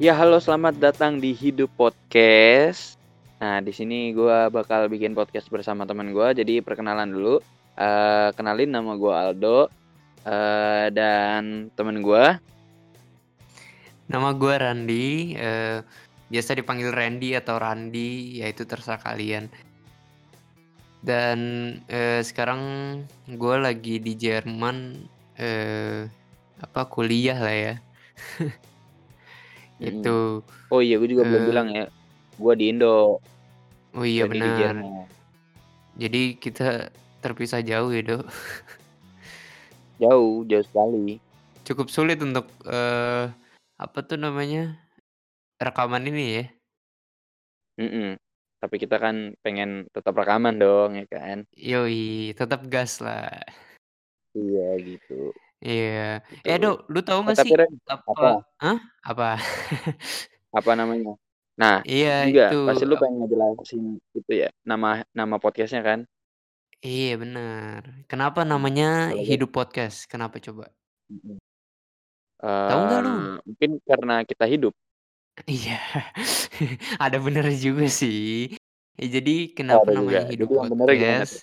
Ya halo selamat datang di Hidup Podcast. Nah di sini gue bakal bikin podcast bersama teman gue. Jadi perkenalan dulu. Eh, kenalin nama gue Aldo eh, dan teman gue. Nama gue Randi, eh, biasa dipanggil Randy atau Randi, yaitu terserah kalian. Dan eh, sekarang gue lagi di Jerman, eh, apa kuliah lah ya. Itu. Oh iya gue juga belum eh, bilang ya. Gue di Indo. Oh iya Jadi di benar. Jadi kita terpisah jauh ya dok. Jauh jauh sekali. Cukup sulit untuk eh, apa tuh namanya rekaman ini ya. Mm-mm. Tapi kita kan pengen tetap rekaman dong ya kan. Yoi, tetap gas lah. Iya gitu. Iya. Eh dok, lu tahu nggak tapi sih Ren, apa? apa? Hah? Apa? Apa namanya? Nah Iya juga itu. pasti lu pengen ngejelasin gitu ya nama nama podcastnya kan. Iya benar. Kenapa namanya gue Hidup Podcast? Kenapa coba? Mm-mm. Tahu nggak lu? Mungkin karena kita hidup. Iya, ada bener juga sih. Ya, jadi Oh, kenapa ada juga. namanya Jadi Hidup yang benernya gimana tuh? Podcast?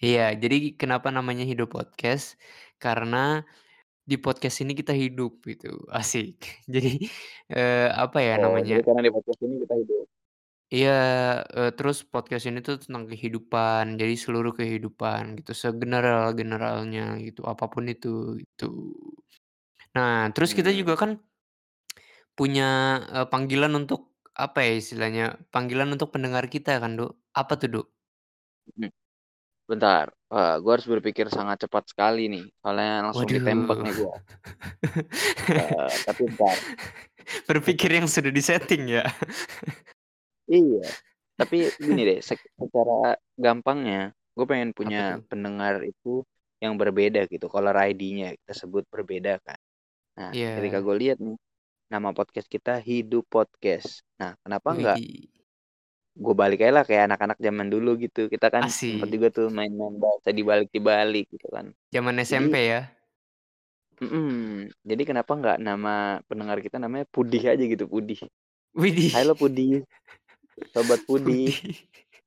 Iya, jadi kenapa namanya Hidup Podcast? Karena di podcast ini kita hidup gitu, asik. Jadi eh, apa ya Oh, namanya? jadi karena di podcast ini kita hidup. Iya, eee, terus podcast ini tuh tentang kehidupan, jadi seluruh kehidupan gitu, segeneral-generalnya gitu, apa pun itu, gitu. Nah, terus kita Hmm. juga kan punya, eee, panggilan untuk, apa ya istilahnya, panggilan untuk pendengar kita kan, Dok. Apa tuh, Dok? Hmm. Bentar, wah, gue harus berpikir sangat cepat sekali nih, soalnya langsung ditembak Waduh. nih gue. Eh, tapi bentar. Berpikir yang sudah disetting ya? Iya, tapi gini deh, secara gampangnya, gue pengen Apa punya tuh? pendengar itu yang berbeda gitu. Caller ID-nya kita sebut berbeda kan. Nah, ketika Iya. gue lihat nih, nama podcast kita Hidup Podcast. Nah, kenapa enggak. Gue balik aja lah kayak anak-anak zaman dulu gitu. Kita kan sempat juga tuh main-main bahasa dibalik-dibalik gitu kan. Zaman Jadi, SMP ya? mm-mm. jadi kenapa nggak nama pendengar kita namanya Pudih aja gitu, Pudih. Widih. Halo Pudih, Sobat Pudih. Pudih.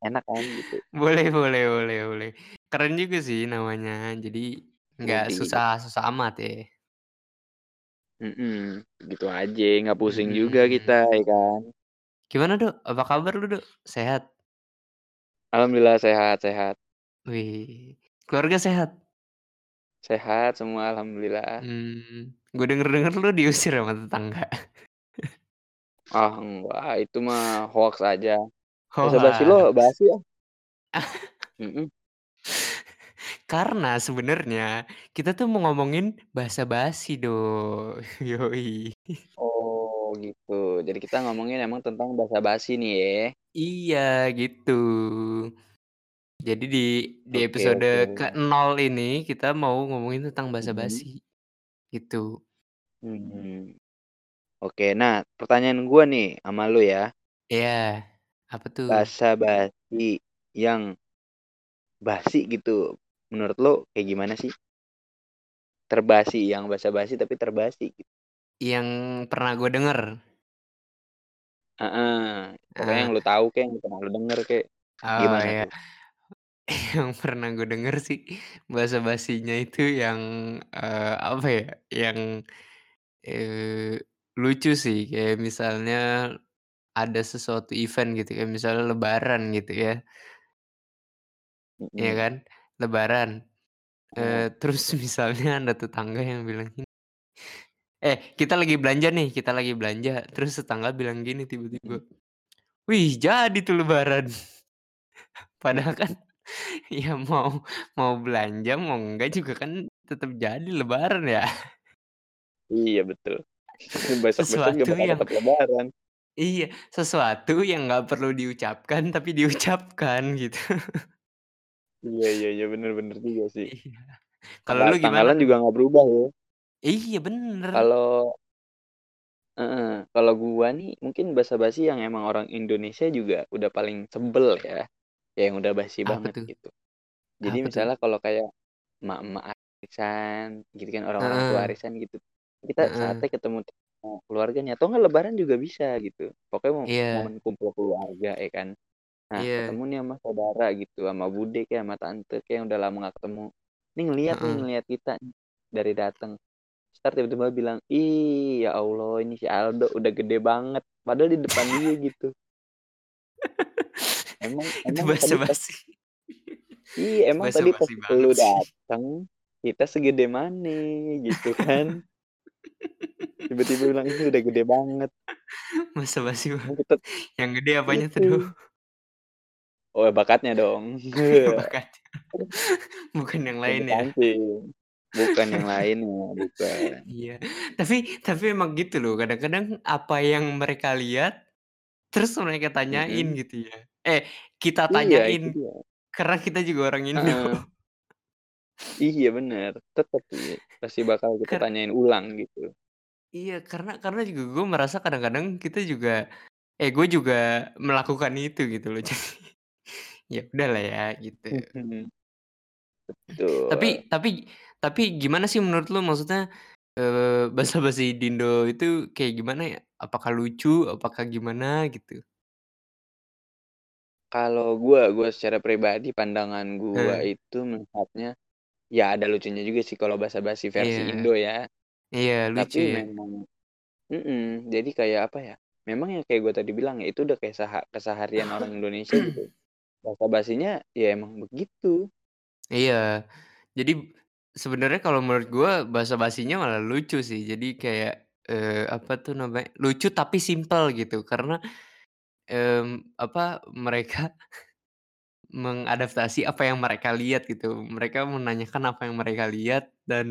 Enak kan gitu. Boleh boleh boleh boleh. Keren juga sih namanya, jadi nggak Pudih. susah-susah amat ya. Mm-mm. Gitu aja, nggak pusing juga Mhm. kita ya kan. Gimana, Dok? Apa kabar lu, Dok? Sehat? Alhamdulillah sehat-sehat. Wih, keluarga sehat? Sehat semua alhamdulillah. Mmm, gue denger-denger lu diusir sama tetangga. Ah, enggak, itu mah hoax aja. Bahasa basi lo basi ya? Karena sebenarnya kita tuh mau ngomongin bahasa basi, Dok. Yoi. Oh, gitu. Jadi kita ngomongin emang tentang bahasa basi nih ya. Iya, gitu. Jadi di di episode oke. ke-0 ini kita mau ngomongin tentang bahasa basi, gitu. Hmm. Oke, nah pertanyaan gua nih sama lu ya. Iya, apa tuh? Bahasa basi yang basi gitu, menurut lo kayak gimana sih? Terbasi, yang bahasa basi tapi terbasi gitu. Yang pernah gue denger? Heeh, pokoknya yang Ah. lu tahu kek, yang pernah lu denger kek, Oh, gimana iya. tuh? Yang pernah gue denger sih bahasa basinya itu yang, eee, apa ya, yang, eee, lucu sih. Kayak misalnya ada sesuatu event gitu, kayak misalnya lebaran gitu ya. Iya Mhm. kan, lebaran. Eee, terus misalnya ada tetangga yang bilang "Eh, kita lagi belanja nih, kita lagi belanja." Terus tetangga bilang gini tiba-tiba. "Wih, jadi tuh lebaran." Padahal kan ya mau mau belanja, mau enggak juga kan tetap jadi lebaran ya. Iya betul. Besok-besok juga Sesuatu bakal yang tetap lebaran. iya, sesuatu yang nggak perlu diucapkan tapi diucapkan gitu. Iya iya iya, bener bener juga sih. Iya. Kalau lu gimana tanggalan juga nggak berubah ya. Iya bener. Kalau heeh, kalau gua nih mungkin bahasa basi yang emang orang Indonesia juga udah paling sebel ya, yang udah basi Apa banget tuh? gitu. Jadi Apa misalnya kalau kayak emak-emak arisan gitu kan, orang-orang tua Heeh. arisan gitu, kita Heeh. saatnya ketemu keluarganya atau enggak lebaran juga bisa gitu. Pokoknya mo Iya. momen kumpul keluarga ya kan. Nah Iya. ketemu nih sama saudara gitu, sama bude kek, sama tante kek yang udah lama nggak ketemu. Nih ngelihat nih, Heeh. ngelihat kita nih dari dateng. Entar tiba-tiba bilang, "Ih, ya Allah ini si Aldo udah gede banget." Padahal di depan dia gitu. Emang Itu emang tadi pas basa-basi. Iya, emang tadi pas lu dateng, kita segede mane gitu kan. Tiba-tiba bilang, "Ini udah gede banget." Basa-basi Emang banget. Yang gede apanya tuh, Du? itu. Oh, bakatnya dong. Bakatnya. Bukan yang Yang lain ya? Bukan yang lainnya, bukan. Iya. Tapi tapi emang gitu loh, kadang-kadang apa yang mereka lihat, terus mereka tanyain Mhm. gitu ya. Eh, kita Iya, tanyain, dia. karena kita juga orang Indo. Iya bener, tetep sih, pasti bakal kita Kar tanyain ulang gitu. Iya, karena karena juga gue merasa kadang-kadang kita juga eh, gue juga melakukan itu gitu loh. Jadi, ya udahlah ya gitu. Betul. Tapi tapi tapi gimana sih menurut lu maksudnya, eee, basa-basi di Indo itu kayak gimana ya? Apakah lucu? Apakah gimana gitu? Kalau gua gua secara pribadi pandangan gua Heeh. itu melihatnya, ya ada lucunya juga sih kalau basa-basi versi Iya. Indo ya. Iya, lucu Tapi ya. memang mhm, jadi kayak apa ya, memang yang kayak gua tadi bilang ya, itu udah kayak saha keseharian orang Indonesia gitu. Basa-basinya ya emang begitu. Iya. Jadi sebenarnya kalau menurut gua basa-basinya malah lucu sih. Jadi kayak, eee, apa tuh namanya, lucu tapi simpel gitu. Karena, mmm, apa, mereka mengadaptasi apa yang mereka lihat gitu. Mereka menanyakan apa yang mereka lihat dan,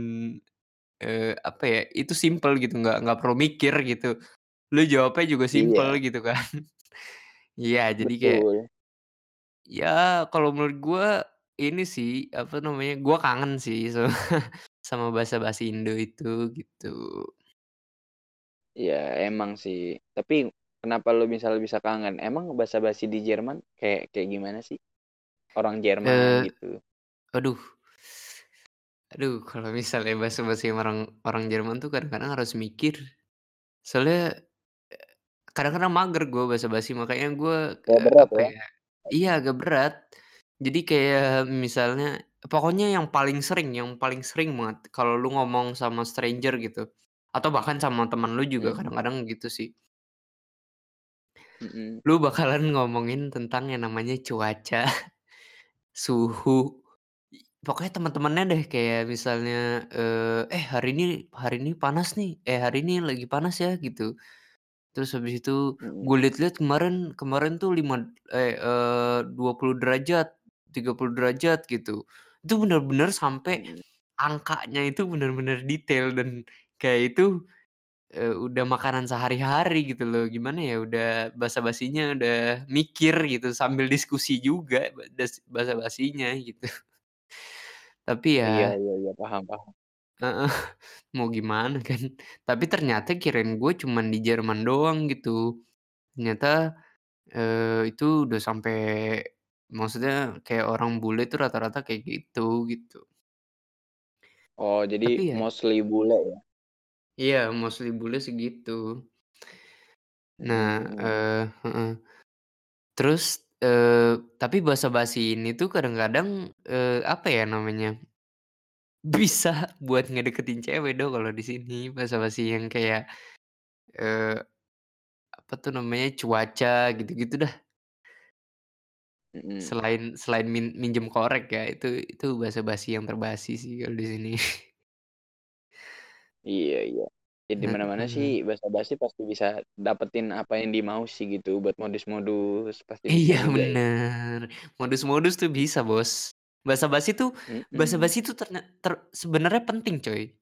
eee, apa ya, itu simpel gitu, nggak nggak perlu mikir gitu. Lu jawabnya juga simpel Iya. gitu kan. Iya, jadi kayak Betul. ya kalau menurut gua ini sih, apa namanya, gua kangen sih sama sama basa-basi Indo itu, gitu. Iya, emang sih. Tapi kenapa lu misal bisa kangen? Emang basa-basi di Jerman kayak kayak gimana sih? Orang Jerman Eee, gitu. aduh. Aduh, kalau misalnya basa-basi orang orang Jerman tuh kadang-kadang harus mikir. Soalnya, eee, kadang-kadang mager gua basa-basi, makanya gua, Kayak eee, berat apa ya? ya iya agak berat. Jadi kayak misalnya pokoknya yang paling sering yang paling sering banget kalau lu ngomong sama stranger gitu, atau bahkan sama temen lu juga Mhm. kadang-kadang gitu sih. Mhm. Lu bakalan ngomongin tentang yang namanya cuaca, suhu, i pokoknya temen-temennya deh kayak misalnya, eee, "Eh, hari ini hari ini panas nih, eh, hari ini lagi panas ya," gitu. Terus habis itu, Mhm. "Gue lihat-lihat kemarin kemarin tuh lima eh, eee, 20 derajat, 30 derajat," gitu. Itu bener-bener sampai Mhm. angkanya itu bener-bener detail dan kayak itu, eee, udah makanan sehari-hari gitu loh. Gimana ya, udah basa-basinya udah mikir gitu sambil diskusi juga ba das basa-basinya gitu. Tapi Iya ya iya iya, paham paham. Heeh, mau gimana kan. Tapi ternyata kirain gue cuman di Jerman doang gitu. Ternyata, eee, itu udah sampai maksudnya kayak orang bule itu rata-rata kayak gitu, gitu. Oh, jadi Tapi ya mostly bule ya? Iya, mostly bule sih gitu. Mhm Nah, mhm. eee heeh. Terus, eee, tapi basa-basi ini tuh kadang-kadang, eee, apa ya namanya, bisa buat ngedeketin cewek Do kalau di sini, basa-basi yang kayak, eee, apa tuh namanya, cuaca gitu-gitu dah. Mhm. Selain selain min minjem korek ya, itu itu basa-basi yang terbasi sih kalau di sini. Iya iya. Ya di mana-mana sih Heeh. basa-basi pasti bisa dapetin apa yang dimau sih gitu, buat modus-modus, pasti bisa Iya juga ya. bener, modus-modus tuh bisa Bos. Basa-basi tuh Mhm. basa-basi tuh ter sebenarnya penting coy.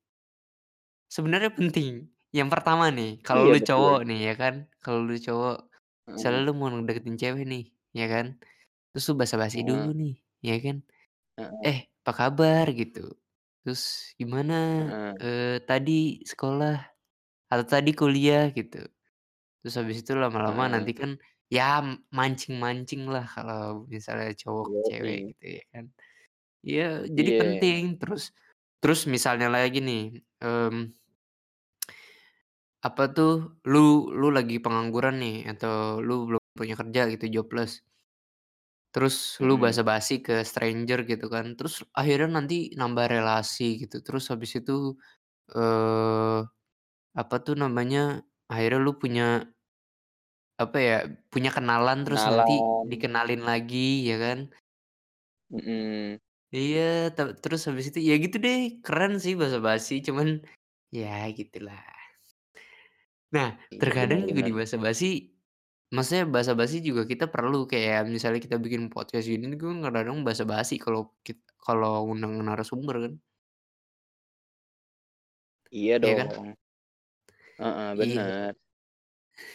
Sebenarnya penting. Yang pertama nih, kalau Iya lu betul. cowok nih ya kan, kalau lu cowok, Heeh. misalnya lu mau ngedeketin cewek nih, ya kan, terus lu basa-basi Heeh. dulu nih, ya kan. Heeh. "Eh, apa kabar?" Gitu. Terus, "Gimana, Heeh. eee, tadi sekolah atau tadi kuliah?" Gitu. Terus habis itu lama-lama Heeh. nanti kan ya mancing-mancing lah kalau misalnya cowok ke cewek Yoi. gitu ya kan. Iya, jadi Iya. penting. Terus terus misalnya lagi nih, mmm apa tuh, lu lu lagi pengangguran nih atau lu belum punya kerja gitu, jobless. Terus lu Mhm. basa-basi ke stranger gitu kan, terus akhirnya nanti nambah relasi gitu, terus habis itu, eee, apa tuh namanya, akhirnya lu punya apa ya, punya kenalan terus nanti Kenalan. dikenalin lagi ya kan. Mhm. Iya, te terus habis itu ya gitu deh, keren sih basa-basi, cuman ya gitulah. Nah, Iya, bener terkadang juga bener. di basa-basi maksudnya basa-basi juga kita perlu kayak misalnya kita bikin podcast gini kan kadang-kadang basa-basi kalau kit kalau undang narasumber kan. Iya Iya kan? dong. Heeh, Iya.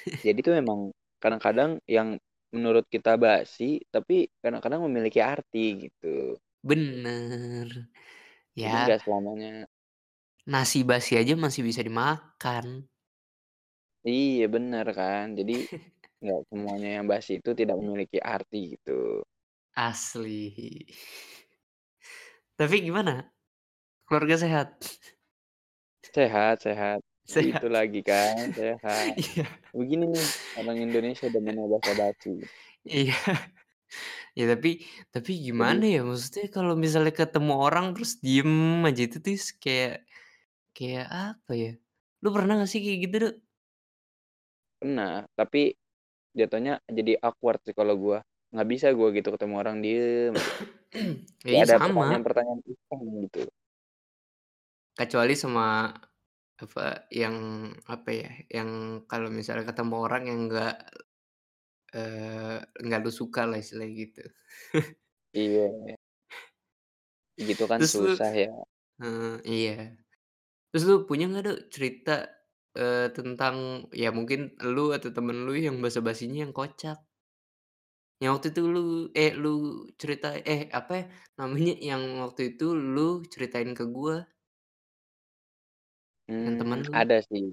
Jadi tuh emang kadang-kadang yang menurut kita basi, tapi kadang-kadang memiliki arti gitu. Bener. Jadi Ya nggak selamanya nasi basi aja masih bisa dimakan. Iya bener kan, jadi nggak semuanya yang basi itu tidak memiliki arti gitu. Asli. Tapi gimana? Keluarga sehat? Sehat sehat. Itu Sehat. lagi kan, sehat. Iya. Begini nih, orang Indonesia demennya basa-basi. Iya. Ya tapi tapi gimana ya, maksudnya kalau misalnya ketemu orang terus diem aja itu tuh kayak kayak apa ya, lu pernah gak sih kayak gitu, Duk? Pernah, tapi jatuhnya jadi awkward sih kalau gua. Nggak bisa gua gitu ketemu orang diem aja. Ya iya ada sama. pertanyaan-pertanyaan iseng gitu. Kecuali sama apa, yang apa ya, yang kalau misalnya ketemu orang yang nggak, eee, nggak lu suka lah istilahnya gitu. Iya. Gitu kan Terus lu susah ya. eee, iya. Terus lu punya nggak, Duk, cerita, eee, tentang ya mungkin lu atau temen lu yang basa-basinya yang kocak? Yang waktu itu lu eh, lu cerita eh, apa ya namanya, yang waktu itu lu ceritain ke gua. Yang temen Mmm, lu. ada sih.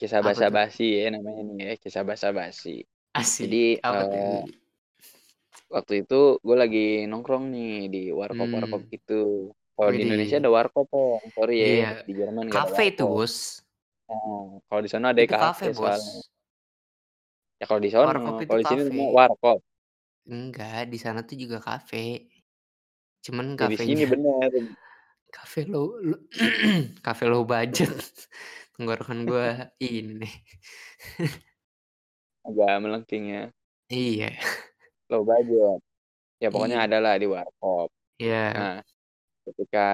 Kisah Apa tuh? basa-basi ya namanya nih ya, kisah basa-basi. Jadi, Asik, apa eee tuh? waktu itu gua lagi nongkrong nih di warkop-warkop Mmm. gitu. Kalau di Indonesia Widih. ada warkop Pong, sorry ya, Iya, di Jerman nggak ada kafe itu, warkop. Bos. Heeh, kalau di sana Itu kafe kafe, soalnya. Bos. Ya kalau di Warkop itu kalau di sini kafe. warkop. Enggak, di sana tuh juga kafe. Cuman Ya di sini kafenya bener. kafe low lo kafe low budget. Tenggorokan gua ini nih. Agak melengking ya. Iya. Low budget. Ya pokoknya Iya. ada lah di warkop. Iya. Nah, ketika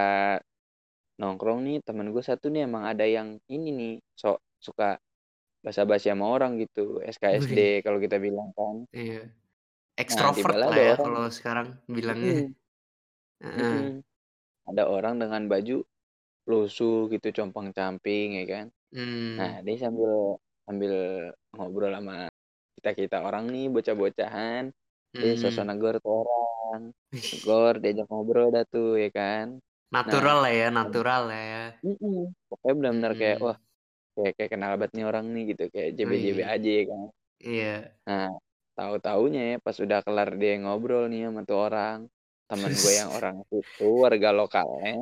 nongkrong nih temen gua satu nih emang ada yang ini nih, sok suka basa-basi sama orang gitu, SKSD kalau kita bilang kan. Iya. Nah, Ekstrovert tibalah lah ya kalau sekarang bilangnya. mhm, Heeh. mhm. Ada orang dengan baju lusuh gitu, compang-camping ya kan. Nah, Mmm. dia sambil sambil ngobrol sama kita-kita orang nih, bocah-bocahan, dia sosok negor tuh orang. Negor, diajak ngobrol dah tuh ya kan. Nah, Natural lah ya, natural lah ya. mhm, pokoknya bener-bener kayak, wah, kayak kayak kenal banget nih orang nih gitu, kayak JB-JB Wih. aja ya kan. Iya. Nah, tahu-tahunya ya pas udah kelar dia ngobrol nih sama tuh orang, temen gue yang orang situ, warga lokalnya,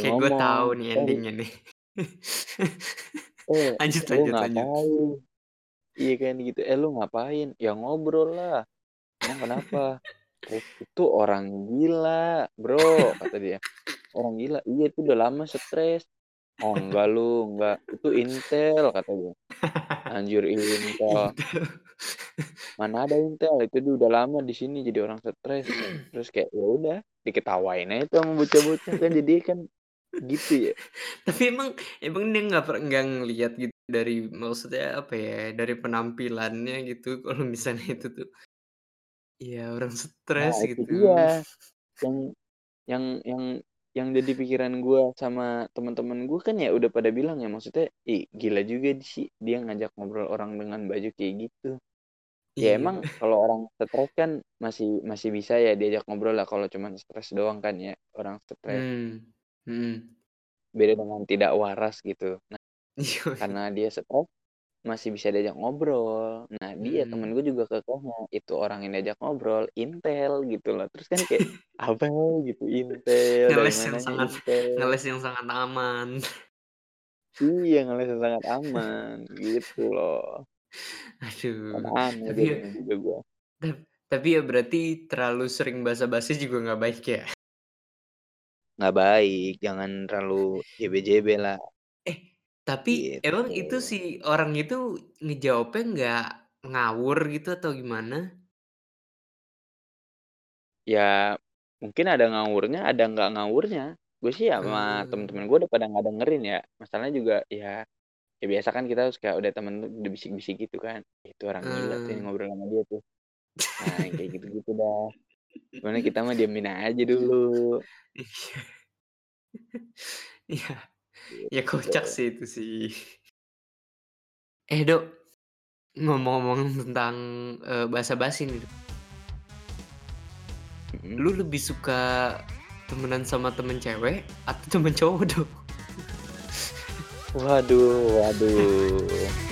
Kayak ngomong, tahu nih "Eh, lu" ending-nya nih. "Eh, Lanjut lanjut lanjut. ngapain?" Iya kan gitu, "Eh, lu ngapain?" "Ya ngobrol lah." "Emang kenapa?" "Oh, itu orang gila, Bro," kata dia. "Orang gila?" "Iya, itu udah lama stres." "Oh, enggak lu, enggak, itu intel," kata dia. Anjir intel. Intel. Mana ada intel, itu dia udah lama di sini jadi orang stres. Terus kayak ya udah, diketawain aja tuh sama bocah-bocah kan jadinya kan gitu ya. Tapi emang emang dia nggak per nggak ngelihat gitu dari maksudnya apa ya, dari penampilannya gitu kalau misalnya itu tuh ya orang Nah, stres itu gitu. dia, yang yang yang yang jadi pikiran gua sama temen-temen gua kan ya udah pada bilang ya, maksudnya, "Ih, gila juga sih dia ngajak ngobrol orang dengan baju kayak gitu." Ya emang Iya. kalau orang stres kan masih masih bisa ya diajak ngobrol lah kalau cuman stres doang kan ya, orang stres. Mmm, mhm. Beda dengan tidak waras gitu. Nah, Iya. karena dia stres, masih bisa diajak ngobrol. Nah, dia temen Mhm. gue juga kekehnya, itu orang yang diajak ngobrol intel gitu loh. Terus kan kayak, apa gitu, intel, Ngeles yang sangat intel. ngeles yang sangat aman. Iya, ngerasa sangat aman, gitu loh. Aduh, tapi ya juga gua. tap tapi ya berarti terlalu sering basa-basi juga nggak baik ya? Nggak baik, jangan terlalu JB-JB lah. Tapi emang itu Gitu. si orang itu ngejawabnya nggak ngawur gitu atau gimana? Ya, mungkin ada ngawurnya, ada nggak ngawurnya. Gue sih ya sama Eee. temen-temen gue udah pada nggak dengerin ya. Masalahnya juga ya ya biasa kan kita terus kayak udah temen udah bisik-bisik gitu kan, "Itu orang gila tuh yang Eee. ngobrol sama dia tuh." Nah, yang kayak gitu-gitu dah. Cuman kita mah diemin aja dulu. Iya. Iya. Ya kocak Gitu. sih itu sih. Eh, Do, ngomong-ngomong tentang, eee, basa-basi nih, Do. Mhm. Lu lebih suka temenan sama temen cewek atau temen cowok, Do? Waduh waduh.